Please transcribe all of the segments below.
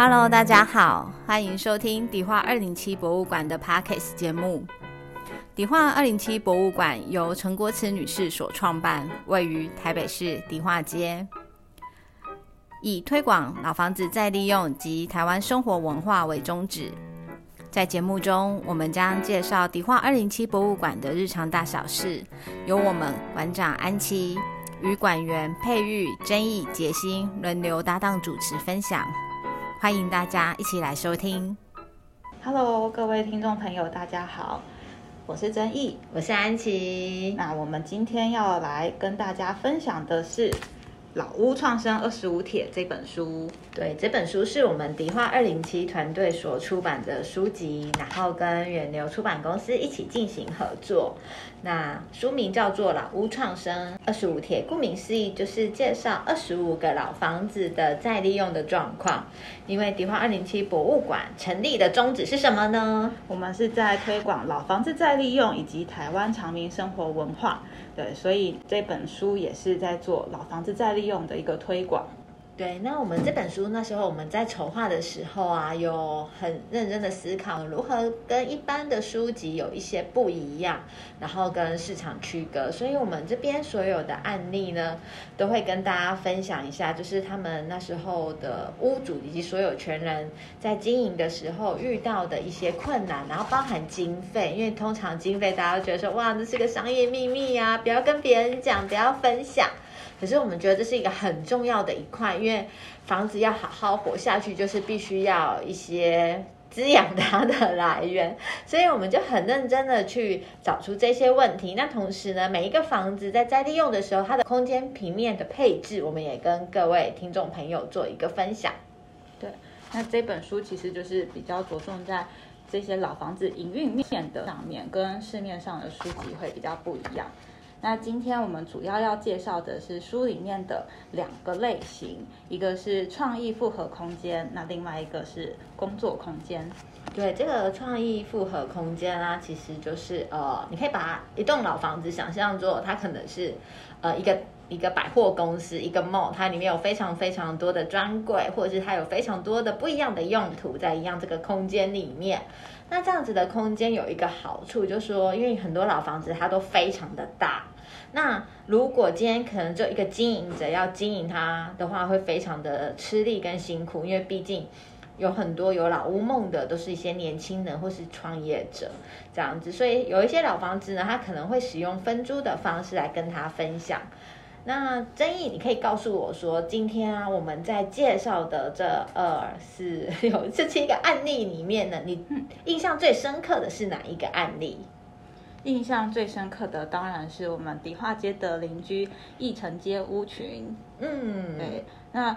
Hello，大家好，欢迎收听迪化二零七博物馆的 Parkes 节目。迪化二零七博物馆由陈国慈女士所创办，位于台北市迪化街，以推广老房子再利用及台湾生活文化为宗旨。在节目中，我们将介绍迪化二零七博物馆的日常大小事，由我们馆长安琪与馆员佩玉、真义、杰心轮流搭档主持分享。欢迎大家一起来收听。Hello，各位听众朋友，大家好，我是曾毅。我是安琪。那我们今天要来跟大家分享的是《老屋创生二十五帖》这本书。对，这本书是我们迪化二零七团队所出版的书籍，然后跟远流出版公司一起进行合作。那书名叫做《老屋创生二十五帖》，顾名思义就是介绍二十五个老房子的再利用的状况。因为迪化二零七博物馆成立的宗旨是什么呢？我们是在推广老房子再利用以及台湾长民生活文化。对，所以这本书也是在做老房子再利用的一个推广。对，那我们这本书那时候我们在筹划的时候啊，有很认真的思考如何跟一般的书籍有一些不一样，然后跟市场区隔。所以我们这边所有的案例呢，都会跟大家分享一下，就是他们那时候的屋主以及所有权人在经营的时候遇到的一些困难，然后包含经费，因为通常经费大家都觉得说，哇，这是个商业秘密啊，不要跟别人讲，不要分享。可是我们觉得这是一个很重要的一块，因为房子要好好活下去，就是必须要一些滋养它的来源，所以我们就很认真的去找出这些问题。那同时呢，每一个房子在再利用的时候，它的空间平面的配置，我们也跟各位听众朋友做一个分享。对，那这本书其实就是比较着重在这些老房子营运面的上面，跟市面上的书籍会比较不一样。那今天我们主要要介绍的是书里面的两个类型，一个是创意复合空间，那另外一个是工作空间。对这个创意复合空间啊，其实就是呃，你可以把一栋老房子想象作它可能是呃一个一个百货公司，一个 mall，它里面有非常非常多的专柜，或者是它有非常多的不一样的用途在一样这个空间里面。那这样子的空间有一个好处，就是说，因为很多老房子它都非常的大，那如果今天可能就一个经营者要经营它的话，会非常的吃力跟辛苦，因为毕竟有很多有老屋梦的都是一些年轻人或是创业者这样子，所以有一些老房子呢，它可能会使用分租的方式来跟他分享。那曾毅，你可以告诉我说，今天啊，我们在介绍的这二四六这七个案例里面呢，你印象最深刻的是哪一个案例？印象最深刻的当然是我们迪化街的邻居义城街屋群。嗯，对，那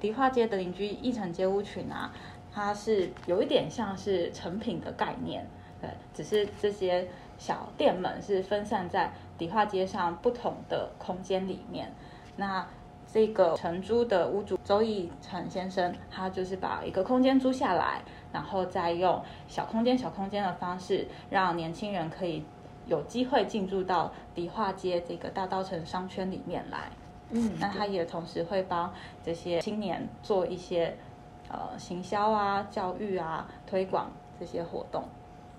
迪化街的邻居义城街屋群啊，它是有一点像是成品的概念，对，只是这些小店们是分散在迪化街上不同的空间里面。那这个承租的屋主周义成先生，他就是把一个空间租下来，然后再用小空间、小空间的方式，让年轻人可以有机会进驻到迪化街这个大稻城商圈里面来。嗯，那他也同时会帮这些青年做一些呃行销啊、教育啊、推广这些活动。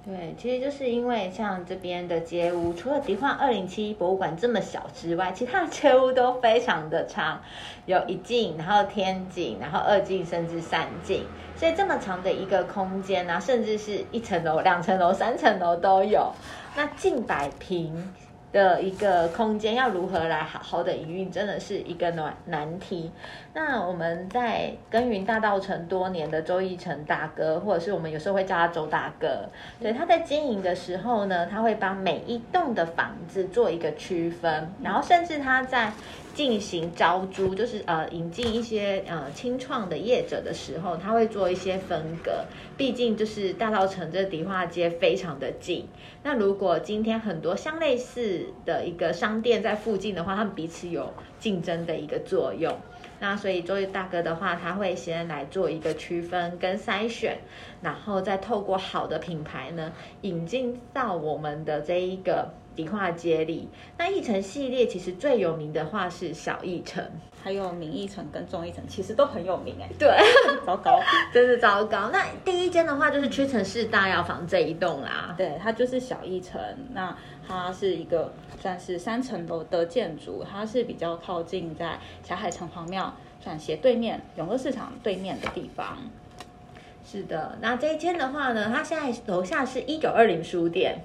对，其实就是因为像这边的街屋，除了迪化二零七博物馆这么小之外，其他的街屋都非常的长，有一进，然后天井，然后二进，甚至三进，所以这么长的一个空间啊、甚至是一层楼、两层楼、三层楼都有，那近百平。的一个空间要如何来好好的营运，真的是一个难难题。那我们在耕耘大道城多年的周义成大哥，或者是我们有时候会叫他周大哥，对他在经营的时候呢，他会帮每一栋的房子做一个区分，然后甚至他在进行招租，就是呃引进一些呃清创的业者的时候，他会做一些分隔。毕竟就是大稻城这迪化街非常的近，那如果今天很多相类似的一个商店在附近的话，他们彼此有竞争的一个作用。那所以周瑜大哥的话，他会先来做一个区分跟筛选，然后再透过好的品牌呢，引进到我们的这一个迪化街里。那一城系列其实最有名的话是小一城，还有明一城跟中一城，其实都很有名哎。对，糟糕，真是糟糕。那第一间的话就是屈臣氏大药房这一栋啦。对，它就是小一城。那它是一个算是三层楼的建筑，它是比较靠近在霞海城隍庙转斜对面永乐市场对面的地方。是的，那这一间的话呢，它现在楼下是一九二零书店，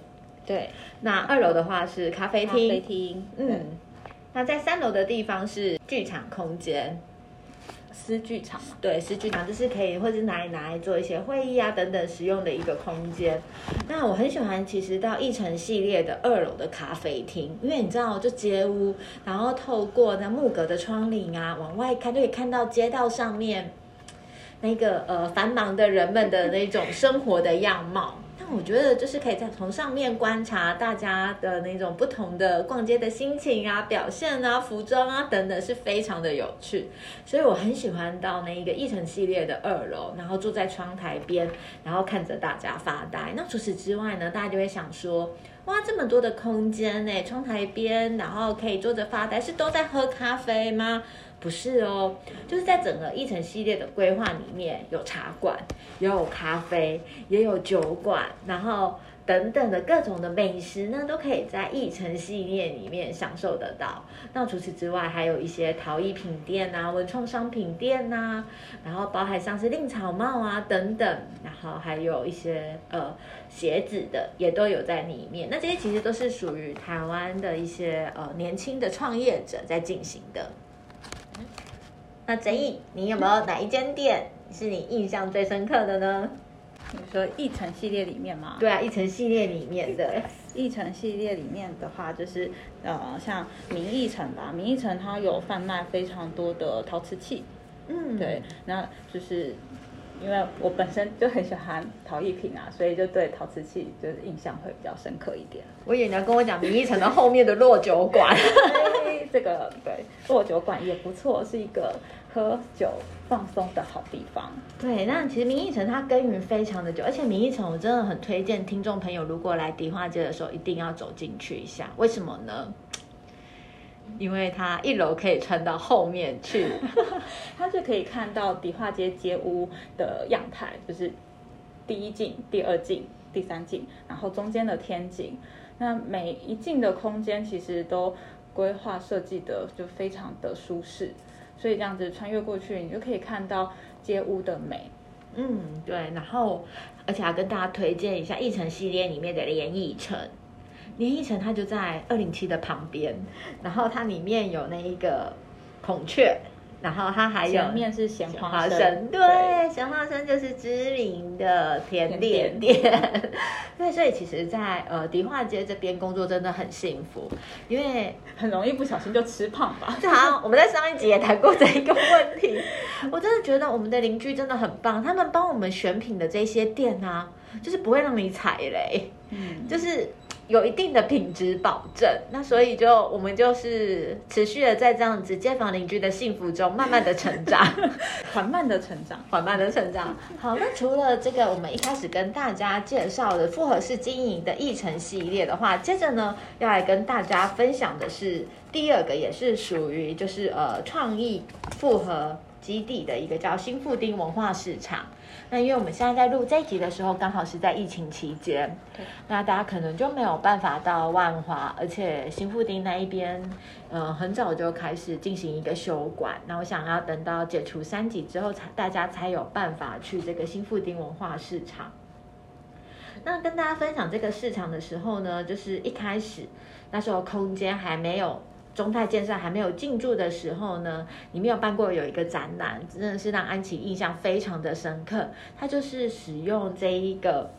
对，那二楼的话是咖啡咖啡厅，嗯，那在三楼的地方是剧场空间，私剧场嘛。对，私剧场，就是可以或是拿来拿来做一些会议啊等等使用的一个空间。那我很喜欢，其实到一城系列的二楼的咖啡厅，因为你知道，就街屋，然后透过那木格的窗棂啊，往外看就可以看到街道上面那个呃繁忙的人们的那种生活的样貌。我觉得就是可以在从上面观察大家的那种不同的逛街的心情啊、表现啊、服装啊等等，是非常的有趣。所以我很喜欢到那一个一城系列的二楼，然后坐在窗台边，然后看着大家发呆。那除此之外呢，大家就会想说，哇，这么多的空间呢，窗台边，然后可以坐着发呆，是都在喝咖啡吗？不是哦，就是在整个一城系列的规划里面，有茶馆，也有咖啡，也有酒馆，然后等等的各种的美食呢，都可以在一城系列里面享受得到。那除此之外，还有一些陶艺品店啊、文创商品店呐、然后包含像是令草帽啊等等，然后还有一些呃鞋子的也都有在里面。那这些其实都是属于台湾的一些呃年轻的创业者在进行的。那陈毅，你有没有哪一间店是你印象最深刻的呢？你说一层系列里面吗？对啊，一层系列里面的，一层系列里面的话，就是呃，像明义城吧，明义城它有贩卖非常多的陶瓷器，嗯，对，那就是因为我本身就很喜欢陶艺品啊，所以就对陶瓷器就是印象会比较深刻一点。我以为你要跟我讲明一城的后面的落酒馆。这个对落酒馆也不错，是一个喝酒放松的好地方。对，那其实明义城它耕耘非常的久，而且明义城我真的很推荐听众朋友，如果来迪化街的时候，一定要走进去一下。为什么呢？因为它一楼可以穿到后面去，它就可以看到迪化街街屋的样态，就是第一进、第二进、第三进，然后中间的天井。那每一进的空间其实都规划设计的就非常的舒适，所以这样子穿越过去，你就可以看到街屋的美。嗯，对，然后而且要跟大家推荐一下一城系列里面的连逸城，连逸城它就在二零七的旁边，然后它里面有那一个孔雀。然后它还有前面是咸花生，对，咸花生就是知名的甜点店。对，所以其实，在呃迪化街这边工作真的很幸福，因为很容易不小心就吃胖吧。对啊，我们在上一集也谈过这一个问题。我真的觉得我们的邻居真的很棒，他们帮我们选品的这些店啊，就是不会让你踩雷，嗯，就是。有一定的品质保证，那所以就我们就是持续的在这样子街坊邻居的幸福中，慢慢的成长，缓慢的成长，缓慢的成长。好，那除了这个，我们一开始跟大家介绍的复合式经营的议程系列的话，接着呢要来跟大家分享的是第二个，也是属于就是呃创意复合基地的一个叫新富丁文化市场。那因为我们现在在录这一集的时候，刚好是在疫情期间，那大家可能就没有办法到万华，而且新富町那一边，嗯，很早就开始进行一个修管。那我想要等到解除三级之后，才大家才有办法去这个新富町文化市场。那跟大家分享这个市场的时候呢，就是一开始那时候空间还没有。中泰建设还没有进驻的时候呢，里面有办过有一个展览，真的是让安琪印象非常的深刻。它就是使用这一个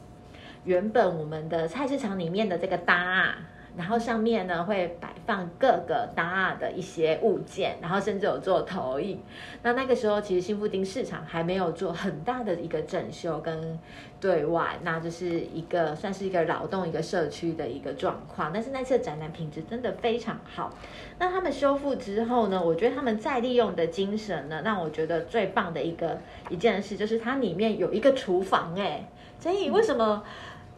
原本我们的菜市场里面的这个搭。然后上面呢会摆放各个搭的一些物件，然后甚至有做投影。那那个时候其实新富町市场还没有做很大的一个整修跟对外，那就是一个算是一个劳动一个社区的一个状况。但是那次的展览品质真的非常好。那他们修复之后呢，我觉得他们再利用的精神呢，让我觉得最棒的一个一件事就是它里面有一个厨房哎，所以为什么？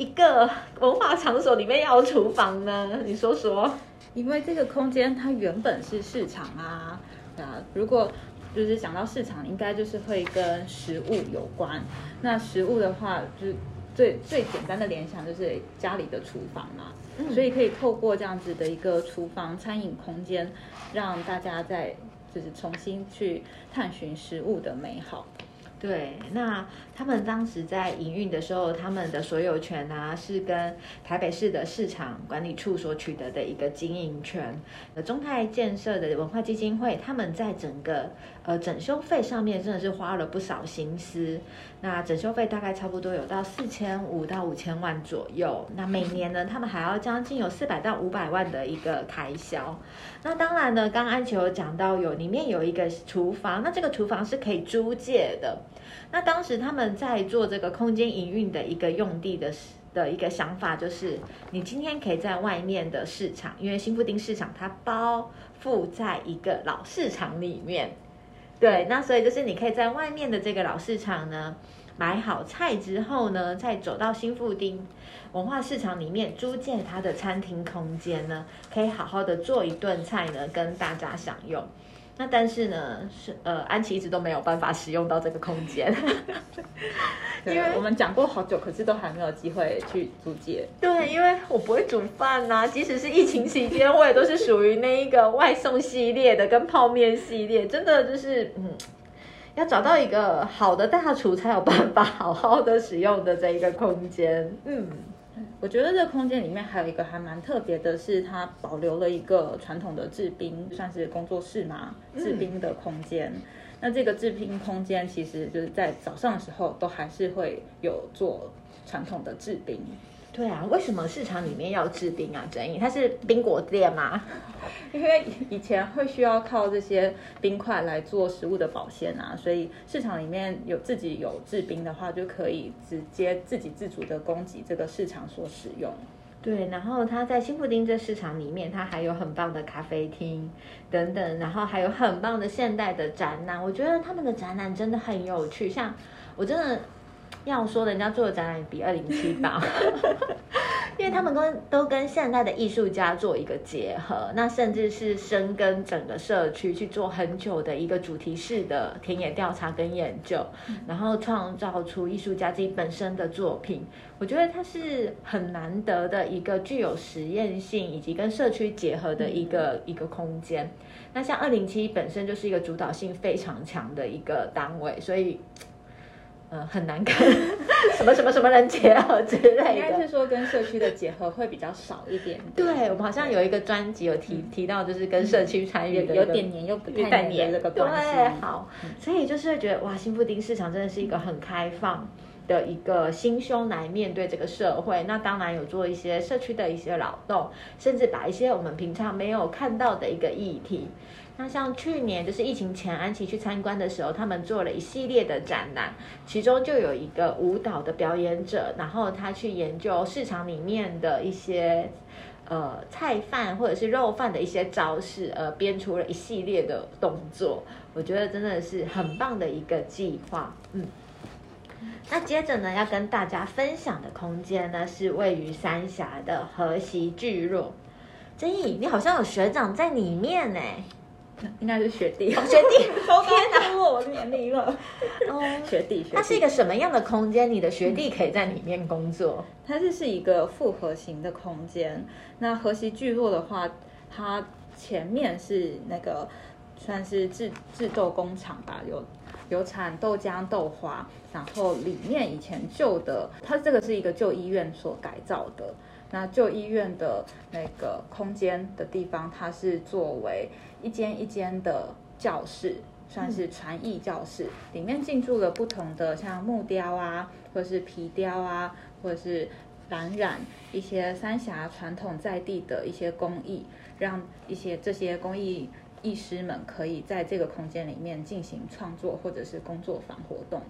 一个文化场所里面要有厨房呢？你说说。因为这个空间它原本是市场啊，啊，如果就是讲到市场，应该就是会跟食物有关。那食物的话，就是最最简单的联想就是家里的厨房嘛，所以可以透过这样子的一个厨房餐饮空间，让大家在就是重新去探寻食物的美好。对，那他们当时在营运的时候，他们的所有权啊是跟台北市的市场管理处所取得的一个经营权。呃，中泰建设的文化基金会，他们在整个呃整修费上面真的是花了不少心思。那整修费大概差不多有到四千五到五千万左右。那每年呢，他们还要将近有四百到五百万的一个开销。那当然呢，刚刚安琪有讲到有里面有一个厨房，那这个厨房是可以租借的。那当时他们在做这个空间营运的一个用地的的一个想法，就是你今天可以在外面的市场，因为新富町市场它包覆在一个老市场里面，对，那所以就是你可以在外面的这个老市场呢买好菜之后呢，再走到新富町文化市场里面租借它的餐厅空间呢，可以好好的做一顿菜呢，跟大家享用。那但是呢，是呃，安琪一直都没有办法使用到这个空间，因为我们讲过好久，可是都还没有机会去租借。对，因为我不会煮饭呐，即使是疫情期间，我也都是属于那一个外送系列的，跟泡面系列，真的就是嗯，要找到一个好的大厨才有办法好好的使用的这一个空间，嗯。我觉得这个空间里面还有一个还蛮特别的，是它保留了一个传统的制冰，算是工作室嘛，制冰的空间。那这个制冰空间其实就是在早上的时候都还是会有做传统的制冰。对啊，为什么市场里面要制冰啊？争议，它是冰果店吗？因为以前会需要靠这些冰块来做食物的保鲜啊，所以市场里面有自己有制冰的话，就可以直接自给自足的供给这个市场所使用。对，然后它在新布丁这市场里面，它还有很棒的咖啡厅等等，然后还有很棒的现代的展览。我觉得他们的展览真的很有趣，像我真的。要说人家做的展览比二零七八，因为他们跟都跟现代的艺术家做一个结合，那甚至是深耕整个社区去做很久的一个主题式的田野调查跟研究，然后创造出艺术家自己本身的作品。我觉得它是很难得的一个具有实验性以及跟社区结合的一个一个空间。那像二零七本身就是一个主导性非常强的一个单位，所以。嗯，很难跟什么什么什么人结合之类的，应该是说跟社区的结合会比较少一点。对，我们好像有一个专辑有提提到，就是跟社区参与的有点黏又不太黏这个关系。对，好，所以就是觉得哇，新布丁市场真的是一个很开放的一个心胸来面对这个社会。那当然有做一些社区的一些劳动，甚至把一些我们平常没有看到的一个议题。那像去年就是疫情前，安琪去参观的时候，他们做了一系列的展览，其中就有一个舞蹈的表演者，然后他去研究市场里面的一些呃菜饭或者是肉饭的一些招式，呃，编出了一系列的动作。我觉得真的是很棒的一个计划。嗯，那接着呢，要跟大家分享的空间呢，是位于三峡的河西聚落。曾毅，你好像有学长在里面呢。应该是学弟，学弟，天哪，我年龄了。哦，学弟，它 是一个什么样的空间？你的学弟可以在里面工作？它这是一个复合型的空间。那河西聚落的话，它前面是那个算是制制豆工厂吧，有有产豆浆、豆花。然后里面以前旧的，它这个是一个旧医院所改造的。那旧医院的那个空间的地方，它是作为一间一间的教室，算是传艺教室，里面进驻了不同的像木雕啊，或者是皮雕啊，或者是蓝染一些三峡传统在地的一些工艺，让一些这些工艺艺师们可以在这个空间里面进行创作或者是工作坊活动。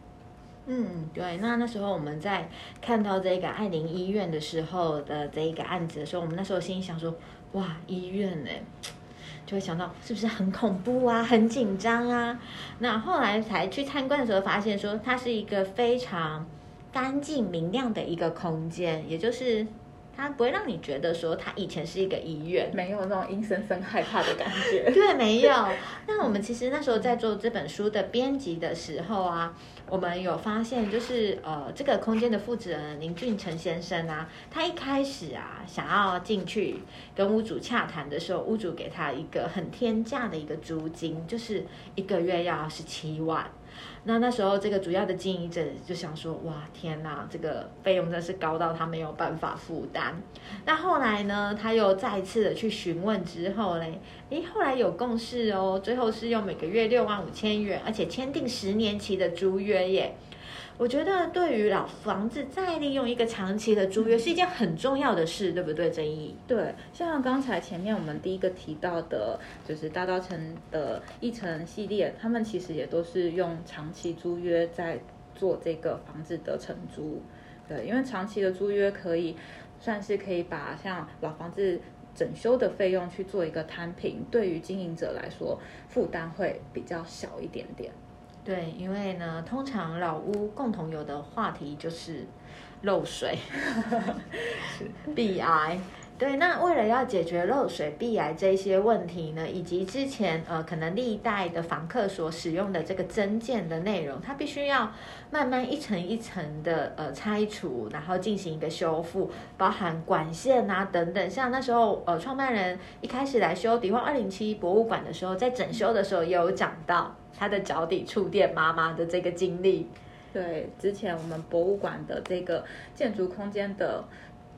嗯，对，那那时候我们在看到这个爱玲医院的时候的这一个案子的时候，我们那时候心里想说，哇，医院呢，就会想到是不是很恐怖啊，很紧张啊？那后来才去参观的时候，发现说它是一个非常干净明亮的一个空间，也就是它不会让你觉得说它以前是一个医院，没有那种阴森森害怕的感觉。对，没有。那我们其实那时候在做这本书的编辑的时候啊，我们有发现，就是呃，这个空间的负责人林俊成先生啊，他一开始啊想要进去跟屋主洽谈的时候，屋主给他一个很天价的一个租金，就是一个月要十七万。那那时候，这个主要的经营者就想说：“哇，天哪，这个费用真是高到他没有办法负担。”那后来呢，他又再一次的去询问之后嘞，诶，后来有共识哦，最后是用每个月六万五千元，而且签订十年期的租约耶。我觉得对于老房子再利用一个长期的租约是一件很重要的事，对不对？郑毅？对，像刚才前面我们第一个提到的，就是大稻城的一层系列，他们其实也都是用长期租约在做这个房子的承租。对，因为长期的租约可以算是可以把像老房子整修的费用去做一个摊平，对于经营者来说负担会比较小一点点。对，因为呢，通常老屋共同有的话题就是漏水、鼻 癌。对，那为了要解决漏水、壁癌这些问题呢，以及之前呃可能历代的房客所使用的这个增建的内容，它必须要慢慢一层一层的呃拆除，然后进行一个修复，包含管线啊等等。像那时候呃创办人一开始来修迪化二零七博物馆的时候，在整修的时候也有讲到。他的脚底触电妈妈的这个经历，对，之前我们博物馆的这个建筑空间的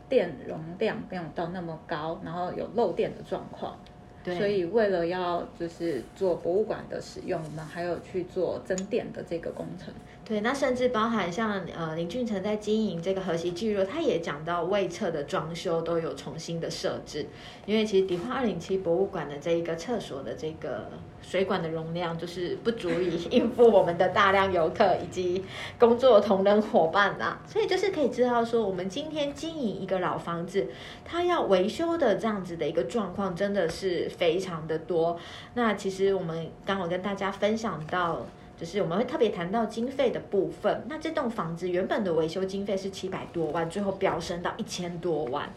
电容量没有到那么高，然后有漏电的状况，对，所以为了要就是做博物馆的使用，我们还有去做增电的这个工程。对，那甚至包含像呃林俊成在经营这个河西聚落，他也讲到外侧的装修都有重新的设置，因为其实迪化二零七博物馆的这一个厕所的这个水管的容量就是不足以 应付我们的大量游客以及工作同仁伙伴呐，所以就是可以知道说，我们今天经营一个老房子，它要维修的这样子的一个状况真的是非常的多。那其实我们刚好跟大家分享到。就是我们会特别谈到经费的部分。那这栋房子原本的维修经费是七百多万，最后飙升到一千多万，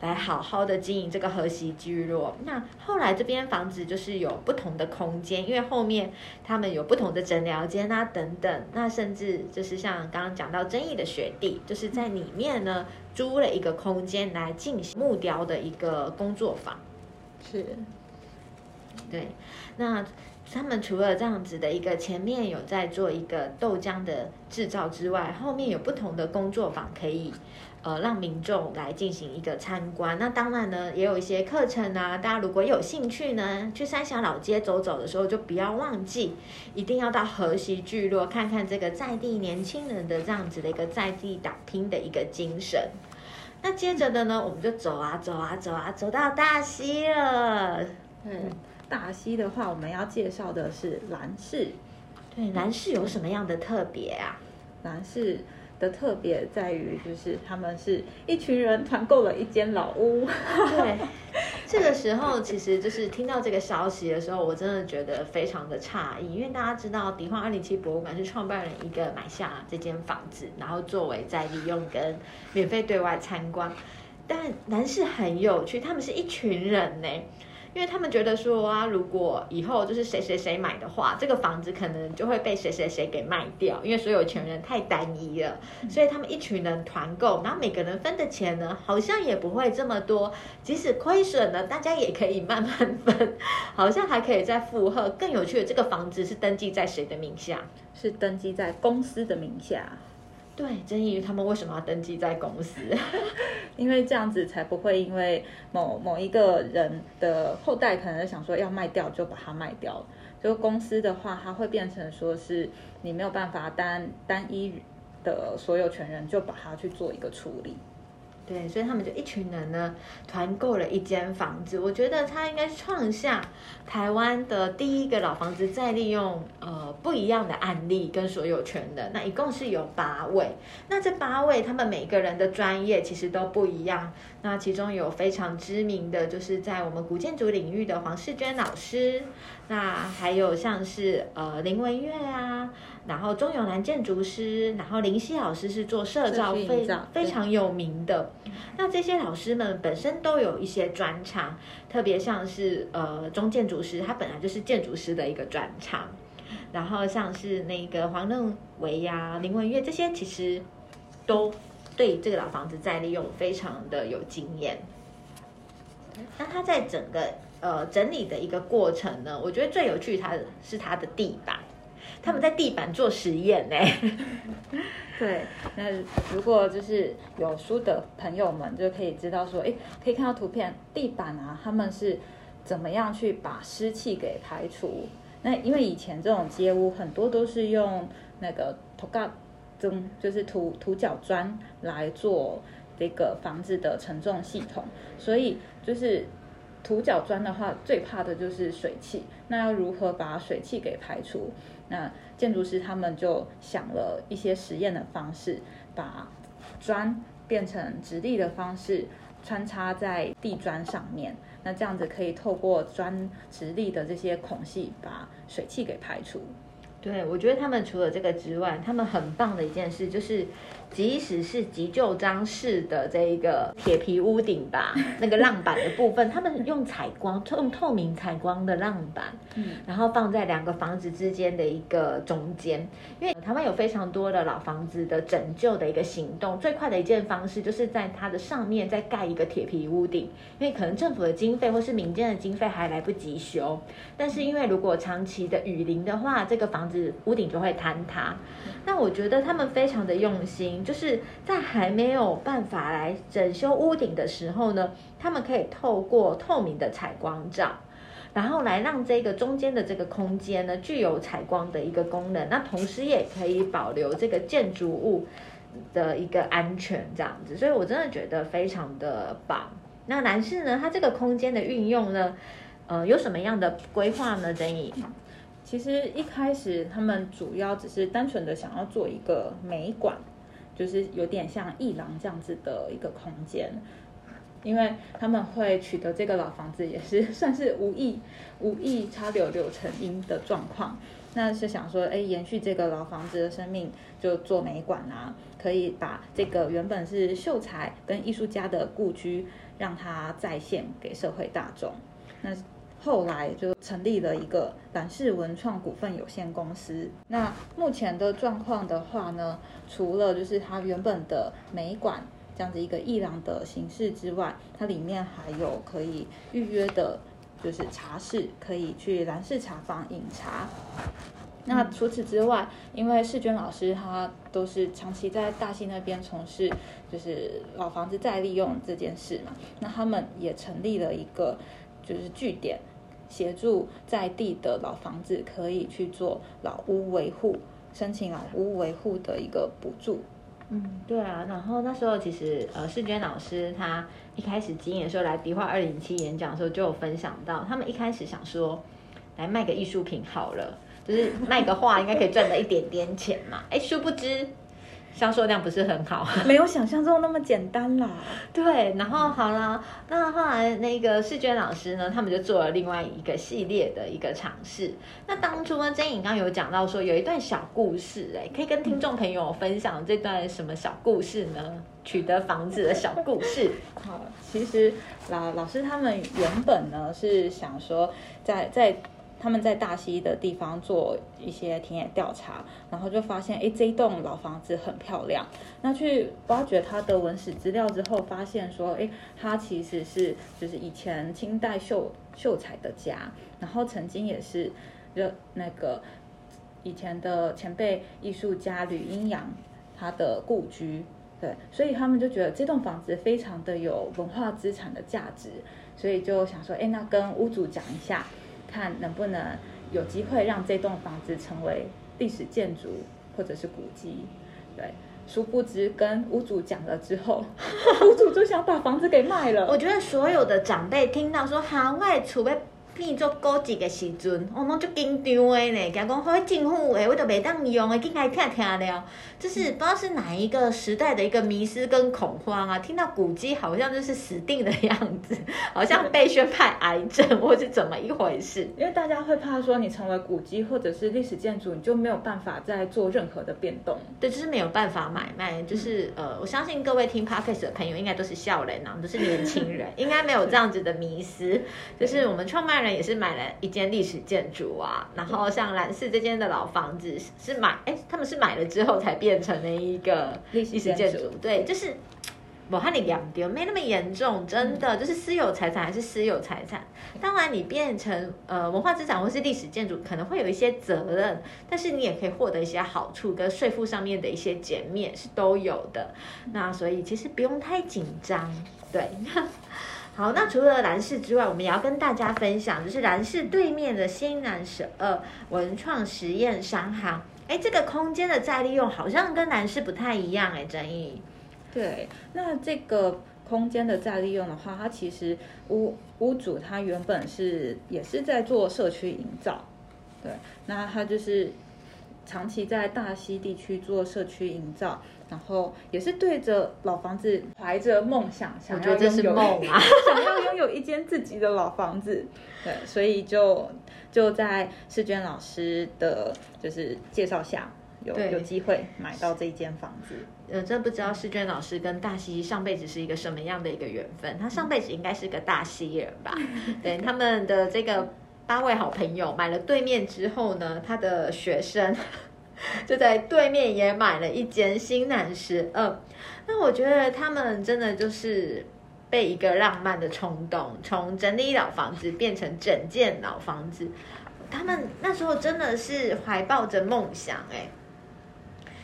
来好好的经营这个和谐聚落。那后来这边房子就是有不同的空间，因为后面他们有不同的诊疗间啊等等。那甚至就是像刚刚讲到争议的学弟，就是在里面呢租了一个空间来进行木雕的一个工作坊。是，对，那。他们除了这样子的一个前面有在做一个豆浆的制造之外，后面有不同的工作坊可以，呃，让民众来进行一个参观。那当然呢，也有一些课程啊，大家如果有兴趣呢，去三峡老街走走的时候，就不要忘记，一定要到河西聚落看看这个在地年轻人的这样子的一个在地打拼的一个精神。那接着的呢，我们就走啊走啊走啊，走到大溪了。嗯。大溪的话，我们要介绍的是兰氏。对，兰氏有什么样的特别啊？兰氏特别在于，就是他们是一群人团购了一间老屋。对，这个时候其实就是听到这个消息的时候，我真的觉得非常的诧异，因为大家知道迪化二零七博物馆是创办人一个买下这间房子，然后作为再利用跟免费对外参观。但男士很有趣，他们是一群人呢。因为他们觉得说啊，如果以后就是谁谁谁买的话，这个房子可能就会被谁谁谁给卖掉，因为所有权人太单一了，所以他们一群人团购，然后每个人分的钱呢，好像也不会这么多，即使亏损了，大家也可以慢慢分，好像还可以再负荷。更有趣的，这个房子是登记在谁的名下？是登记在公司的名下。对，争议于他们为什么要登记在公司？因为这样子才不会因为某某一个人的后代可能想说要卖掉就把它卖掉。就公司的话，它会变成说是你没有办法单单一的所有权人就把它去做一个处理。对，所以他们就一群人呢，团购了一间房子。我觉得他应该创下台湾的第一个老房子再利用呃不一样的案例跟所有权的。那一共是有八位，那这八位他们每个人的专业其实都不一样。那其中有非常知名的就是在我们古建筑领域的黄世娟老师，那还有像是呃林文月啊，然后钟永南建筑师，然后林夕老师是做社造非非常有名的。那这些老师们本身都有一些专长，特别像是呃钟建筑师，他本来就是建筑师的一个专长。然后像是那个黄任维呀、林文月这些，其实都对这个老房子再利用非常的有经验。那他在整个呃整理的一个过程呢，我觉得最有趣它是它的地板，他们在地板做实验呢。对，那如果就是有书的朋友们就可以知道说，哎，可以看到图片，地板啊，他们是怎么样去把湿气给排除？那因为以前这种街屋很多都是用那个土盖中，就是土土角砖来做这个房子的承重系统，所以就是土角砖的话，最怕的就是水汽。那要如何把水汽给排除？那建筑师他们就想了一些实验的方式，把砖变成直立的方式穿插在地砖上面。那这样子可以透过砖直立的这些孔隙，把水汽给排除。对，我觉得他们除了这个之外，他们很棒的一件事就是，即使是急救章式的这一个铁皮屋顶吧，那个浪板的部分，他们用采光，用透明采光的浪板，嗯，然后放在两个房子之间的一个中间，因为台湾有非常多的老房子的拯救的一个行动，最快的一件方式就是在它的上面再盖一个铁皮屋顶，因为可能政府的经费或是民间的经费还来不及修，但是因为如果长期的雨淋的话，这个房子屋顶就会坍塌。那我觉得他们非常的用心，就是在还没有办法来整修屋顶的时候呢，他们可以透过透明的采光罩。然后来让这个中间的这个空间呢，具有采光的一个功能，那同时也可以保留这个建筑物的一个安全，这样子，所以我真的觉得非常的棒。那男士呢，他这个空间的运用呢，呃，有什么样的规划呢？曾毅？其实一开始他们主要只是单纯的想要做一个美馆，就是有点像艺廊这样子的一个空间。因为他们会取得这个老房子，也是算是无意 无意插柳柳成荫的状况。那是想说，哎，延续这个老房子的生命，就做美馆啊，可以把这个原本是秀才跟艺术家的故居，让它再现给社会大众。那后来就成立了一个蓝氏文创股份有限公司。那目前的状况的话呢，除了就是它原本的美馆。这样子一个艺廊的形式之外，它里面还有可以预约的，就是茶室，可以去蓝氏茶坊饮茶。那除此之外，因为世娟老师她都是长期在大溪那边从事就是老房子再利用这件事嘛，那他们也成立了一个就是据点，协助在地的老房子可以去做老屋维护，申请老屋维护的一个补助。嗯，对啊，然后那时候其实呃，世娟老师他一开始经营的时候来迪化二零七演讲的时候就有分享到，他们一开始想说来卖个艺术品好了，就是卖个画应该可以赚到一点点钱嘛，哎，殊不知销售量不是很好，没有想象中那么简单啦。对，然后好了，那后来那个世娟老师呢，他们就做了另外一个系列的一个尝试。那当初呢，曾颖刚有讲到说有一段小故事，哎，可以跟听众朋友分享这段什么小故事呢？取得房子的小故事。好，其实老老师他们原本呢是想说在在。他们在大溪的地方做一些田野调查，然后就发现，哎，这一栋老房子很漂亮。那去挖掘它的文史资料之后，发现说，哎，它其实是就是以前清代秀秀才的家，然后曾经也是就那个以前的前辈艺术家吕阴阳他的故居。对，所以他们就觉得这栋房子非常的有文化资产的价值，所以就想说，哎，那跟屋主讲一下。看能不能有机会让这栋房子成为历史建筑或者是古迹，对。殊不知跟屋主讲了之后，屋主就想把房子给卖了。我觉得所有的长辈听到说行外储备变做高级的时阵，我拢足紧张的呢。讲讲好政府的，我都袂当用的，紧来听听了。就是不知道是哪一个时代的一个迷失跟恐慌啊，听到古迹好像就是死定的样子，好像被宣判癌症或是怎么一回事。因为大家会怕说你成为古迹或者是历史建筑，你就没有办法再做任何的变动。对，就是没有办法买卖。就是呃，我相信各位听 podcast 的朋友应该都是笑人啊，都是年轻人，应该没有这样子的迷失。就是我们创办人也是买了一间历史建筑啊，然后像蓝氏这间的老房子是买，哎，他们是买了之后才变成了一个历史建筑。对，就是我和你两丢，没那么严重，真的就是私有财产还是私有财产。当然，你变成呃文化资产或是历史建筑，可能会有一些责任，但是你也可以获得一些好处，跟税负上面的一些减免是都有的。那所以其实不用太紧张，对。好，那除了蓝氏之外，我们也要跟大家分享，就是蓝氏对面的新南十二文创实验商行。哎，这个空间的再利用好像跟蓝氏不太一样，哎，郑毅。对，那这个空间的再利用的话，它其实屋屋主他原本是也是在做社区营造，对，那他就是长期在大溪地区做社区营造。然后也是对着老房子怀着梦想，想要拥有梦啊，想要拥有一间自己的老房子。对，所以就就在世娟老师的就是介绍下，有有机会买到这一间房子。呃，真不知道世娟老师跟大西上辈子是一个什么样的一个缘分。他上辈子应该是个大西人吧？对，他们的这个八位好朋友买了对面之后呢，他的学生。就在对面也买了一间新南十二，那我觉得他们真的就是被一个浪漫的冲动，从整理老房子变成整件老房子。他们那时候真的是怀抱着梦想，哎。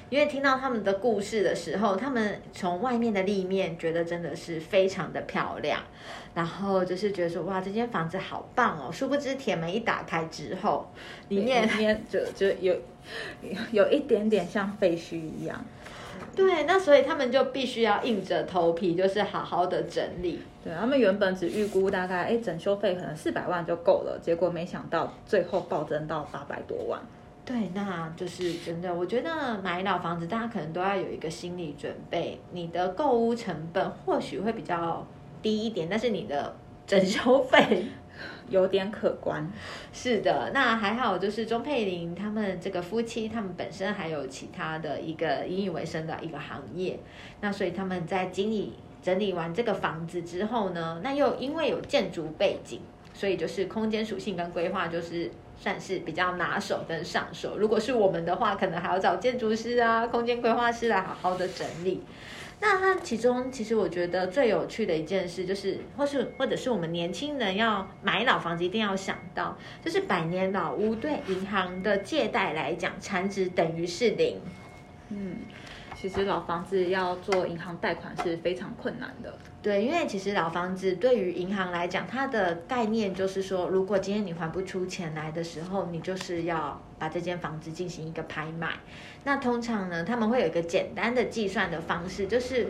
因为听到他们的故事的时候，他们从外面的立面觉得真的是非常的漂亮，然后就是觉得说哇，这间房子好棒哦。殊不知铁门一打开之后，里面里面就就有 有一点点像废墟一样。对，那所以他们就必须要硬着头皮，就是好好的整理。对他们原本只预估大概哎整修费可能四百万就够了，结果没想到最后暴增到八百多万。对，那就是真的。我觉得买老房子，大家可能都要有一个心理准备，你的购物成本或许会比较低一点，但是你的整修费有点可观。是的，那还好，就是钟佩玲他们这个夫妻，他们本身还有其他的一个引以为生的一个行业，那所以他们在经理整理完这个房子之后呢，那又因为有建筑背景，所以就是空间属性跟规划就是。算是比较拿手跟上手。如果是我们的话，可能还要找建筑师啊、空间规划师来好好的整理。那它其中，其实我觉得最有趣的一件事，就是或是或者是我们年轻人要买老房子，一定要想到，就是百年老屋对银行的借贷来讲，产值等于是零。嗯。其实老房子要做银行贷款是非常困难的。对，因为其实老房子对于银行来讲，它的概念就是说，如果今天你还不出钱来的时候，你就是要把这间房子进行一个拍卖。那通常呢，他们会有一个简单的计算的方式，就是。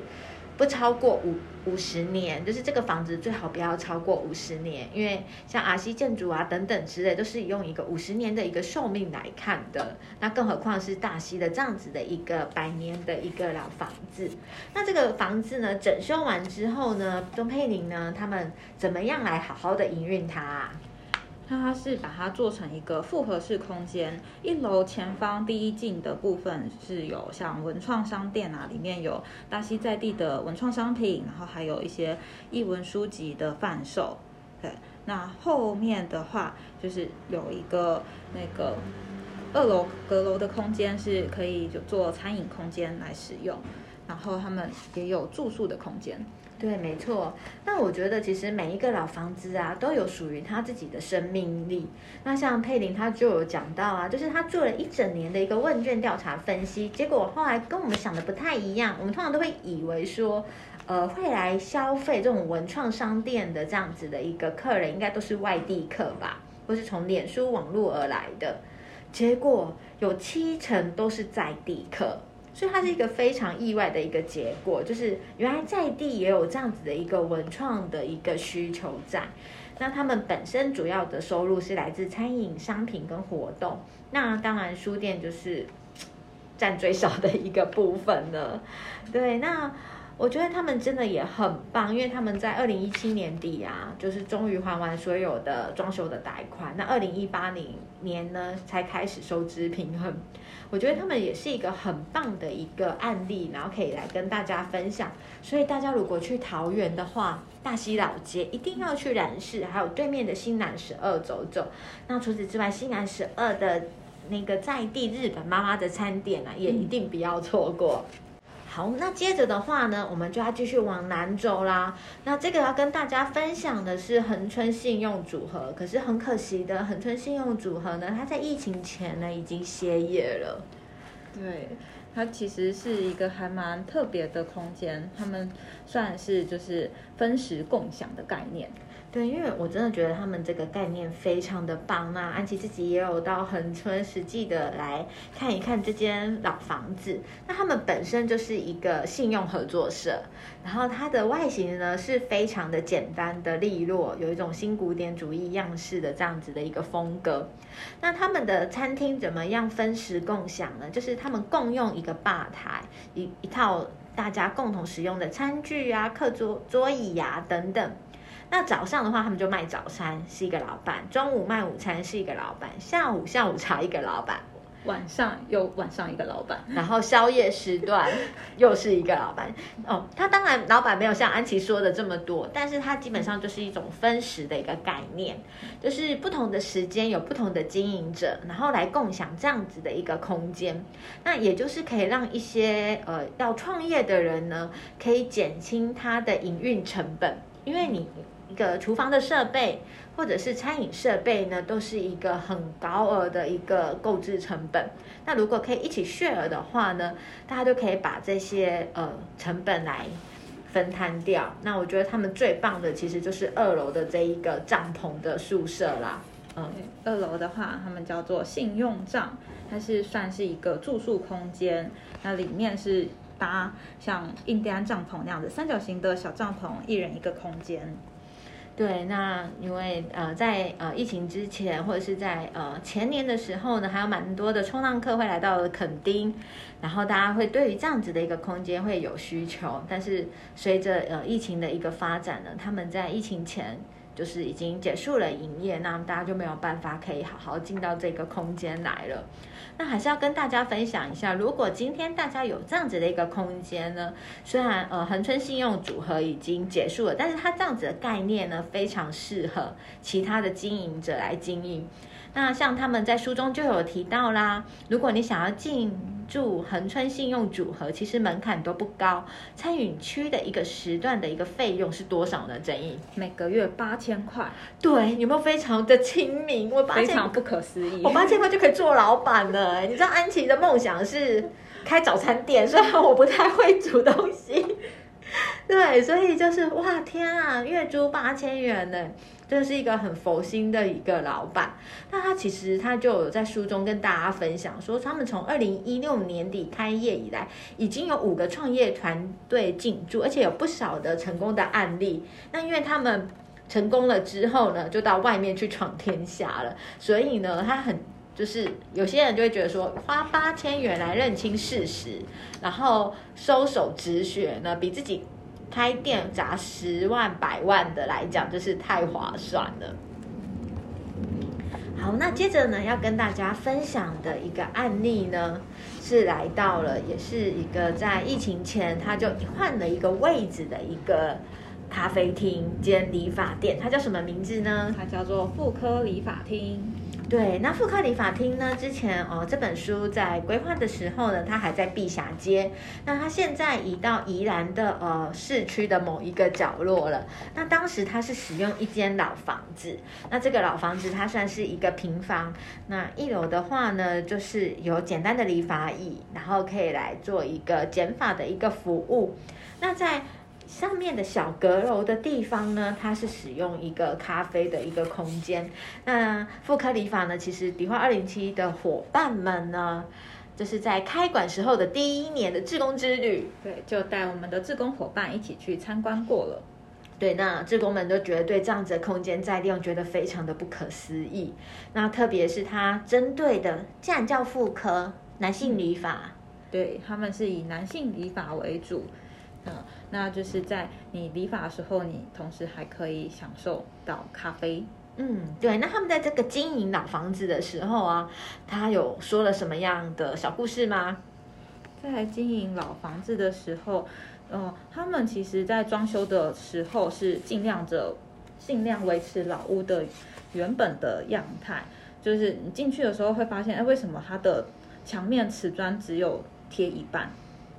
不超过五五十年，就是这个房子最好不要超过五十年，因为像阿西建筑啊等等之类，都是用一个五十年的一个寿命来看的。那更何况是大溪的这样子的一个百年的一个老房子。那这个房子呢，整修完之后呢，钟佩玲呢，他们怎么样来好好的营运它？那它是把它做成一个复合式空间，一楼前方第一进的部分是有像文创商店啊，里面有大溪在地的文创商品，然后还有一些译文书籍的贩售。对，那后面的话就是有一个那个二楼阁楼的空间是可以就做餐饮空间来使用，然后他们也有住宿的空间。对，没错。那我觉得其实每一个老房子啊，都有属于他自己的生命力。那像佩林他就有讲到啊，就是他做了一整年的一个问卷调查分析，结果后来跟我们想的不太一样。我们通常都会以为说，呃，会来消费这种文创商店的这样子的一个客人，应该都是外地客吧，或是从脸书网络而来的。结果有七成都是在地客。所以它是一个非常意外的一个结果，就是原来在地也有这样子的一个文创的一个需求在。那他们本身主要的收入是来自餐饮、商品跟活动。那当然，书店就是占最少的一个部分了。对，那。我觉得他们真的也很棒，因为他们在二零一七年底啊，就是终于还完所有的装修的贷款。那二零一八年年呢，才开始收支平衡。我觉得他们也是一个很棒的一个案例，然后可以来跟大家分享。所以大家如果去桃园的话，大溪老街一定要去染市，还有对面的新南十二走走。那除此之外，新南十二的那个在地日本妈妈的餐点啊，也一定不要错过。好，那接着的话呢，我们就要继续往南走啦。那这个要跟大家分享的是恒春信用组合，可是很可惜的，恒春信用组合呢，它在疫情前呢已经歇业了。对，它其实是一个还蛮特别的空间，他们算是就是分时共享的概念。对，因为我真的觉得他们这个概念非常的棒。那安琪自己也有到恒春实际的来看一看这间老房子。那他们本身就是一个信用合作社，然后它的外形呢是非常的简单的利落，有一种新古典主义样式的这样子的一个风格。那他们的餐厅怎么样分食共享呢？就是他们共用一个吧台，一一套大家共同使用的餐具啊、课桌、桌椅呀等等。那早上的话，他们就卖早餐，是一个老板；中午卖午餐，是一个老板；下午下午茶，一个老板；晚上又晚上一个老板。然后宵夜时段 又是一个老板。哦，他当然老板没有像安琪说的这么多，但是他基本上就是一种分时的一个概念，就是不同的时间有不同的经营者，然后来共享这样子的一个空间。那也就是可以让一些呃要创业的人呢，可以减轻他的营运成本，因为你。一个厨房的设备，或者是餐饮设备呢，都是一个很高额的一个购置成本。那如果可以一起 share 的话呢，大家就可以把这些呃成本来分摊掉。那我觉得他们最棒的其实就是二楼的这一个帐篷的宿舍啦。嗯，二楼的话，他们叫做信用帐，它是算是一个住宿空间。那里面是搭像印第安帐篷那样子三角形的小帐篷，一人一个空间。对，那因为呃，在呃疫情之前，或者是在呃前年的时候呢，还有蛮多的冲浪客会来到垦丁，然后大家会对于这样子的一个空间会有需求，但是随着呃疫情的一个发展呢，他们在疫情前。就是已经结束了营业，那大家就没有办法可以好好进到这个空间来了。那还是要跟大家分享一下，如果今天大家有这样子的一个空间呢，虽然呃恒春信用组合已经结束了，但是它这样子的概念呢，非常适合其他的经营者来经营。那像他们在书中就有提到啦，如果你想要进驻恒春信用组合，其实门槛都不高。餐饮区的一个时段的一个费用是多少呢？正义每个月八千块。对，有没有非常的亲民？我非常不可思议，我八千块就可以做老板了。你知道安琪的梦想是开早餐店，虽然我不太会煮东西。对，所以就是哇天啊，月租八千元呢。这是一个很佛心的一个老板，那他其实他就有在书中跟大家分享说，他们从二零一六年底开业以来，已经有五个创业团队进驻，而且有不少的成功的案例。那因为他们成功了之后呢，就到外面去闯天下了，所以呢，他很就是有些人就会觉得说，花八千元来认清事实，然后收手止血呢，比自己。开店砸十万百万的来讲，就是太划算了。好，那接着呢，要跟大家分享的一个案例呢，是来到了，也是一个在疫情前他就换了一个位置的一个咖啡厅兼理发店，它叫什么名字呢？它叫做妇科理发厅。对，那富克理法厅呢？之前哦，这本书在规划的时候呢，它还在碧霞街。那它现在移到宜兰的呃市区的某一个角落了。那当时它是使用一间老房子，那这个老房子它算是一个平房。那一楼的话呢，就是有简单的理发椅，然后可以来做一个减法的一个服务。那在上面的小阁楼的地方呢，它是使用一个咖啡的一个空间。那富科理法呢，其实迪化二零七的伙伴们呢，就是在开馆时候的第一年的志工之旅，对，就带我们的志工伙伴一起去参观过了。对，那志工们都觉得对这样子的空间再利用，觉得非常的不可思议。那特别是它针对的，既然叫妇科男性理发，对他们是以男性理法为主，嗯，那就是在你理发的时候，你同时还可以享受到咖啡。嗯，对。那他们在这个经营老房子的时候啊，他有说了什么样的小故事吗？在经营老房子的时候。嗯，他们其实，在装修的时候是尽量着尽量维持老屋的原本的样态。就是你进去的时候会发现，哎，为什么它的墙面瓷砖只有贴一半？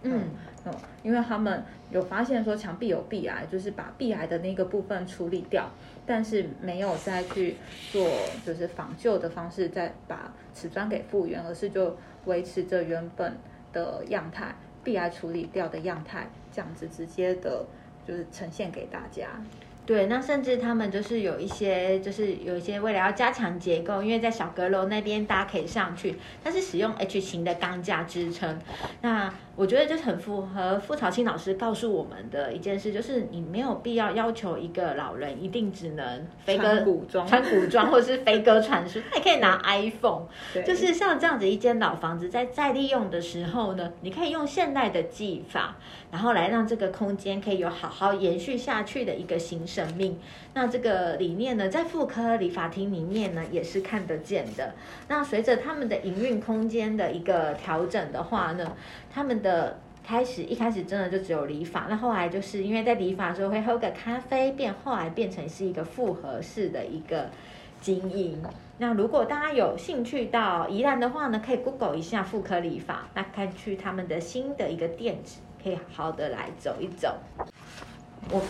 嗯嗯，因为他们有发现说墙壁有壁癌，就是把壁癌的那个部分处理掉，但是没有再去做就是仿旧的方式再把瓷砖给复原，而是就维持着原本的样态。壁癌处理掉的样态，这样子直接的，就是呈现给大家。对，那甚至他们就是有一些，就是有一些为了要加强结构，因为在小阁楼那边大家可以上去，它是使用 H 型的钢架支撑。那我觉得就是很符合傅朝清老师告诉我们的一件事，就是你没有必要要求一个老人一定只能飞鸽古装，穿古装或者是飞鸽传书，他也可以拿 iPhone。就是像这样子一间老房子，在再利用的时候呢，你可以用现代的技法，然后来让这个空间可以有好好延续下去的一个新。生命，那这个理念呢，在妇科理发厅里面呢，也是看得见的。那随着他们的营运空间的一个调整的话呢，他们的开始一开始真的就只有理发，那后来就是因为在理发的时候会喝个咖啡，变后来变成是一个复合式的一个经营。那如果大家有兴趣到宜兰的话呢，可以 Google 一下妇科理发，那看去他们的新的一个店址，可以好好的来走一走。我。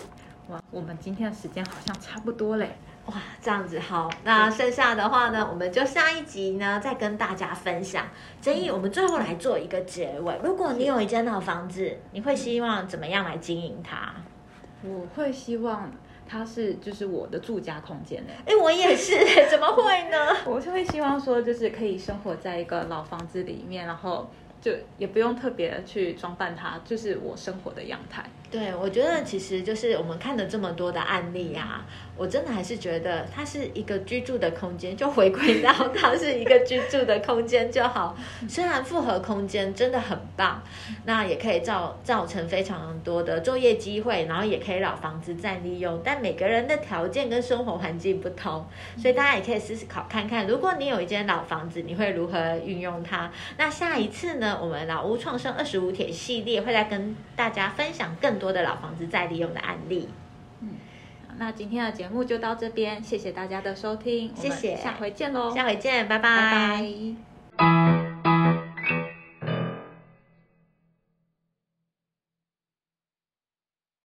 我们今天的时间好像差不多嘞，哇，这样子好，那剩下的话呢，我们就下一集呢再跟大家分享。建议我们最后来做一个结尾。如果你有一间老房子，你会希望怎么样来经营它？我会希望它是就是我的住家空间呢。哎，我也是，怎么会呢？我是会希望说，就是可以生活在一个老房子里面，然后就也不用特别去装扮它，就是我生活的样态。对，我觉得其实就是我们看了这么多的案例啊，我真的还是觉得它是一个居住的空间，就回归到 它是一个居住的空间就好。虽然复合空间真的很棒，那也可以造造成非常多的就业机会，然后也可以老房子再利用。但每个人的条件跟生活环境不同，所以大家也可以试试考看看，如果你有一间老房子，你会如何运用它？那下一次呢，我们老屋创生二十五帖系列会再跟大家分享更。多的老房子再利用的案例，嗯，那今天的节目就到这边，谢谢大家的收听，谢谢，下回见喽，下回见，拜拜。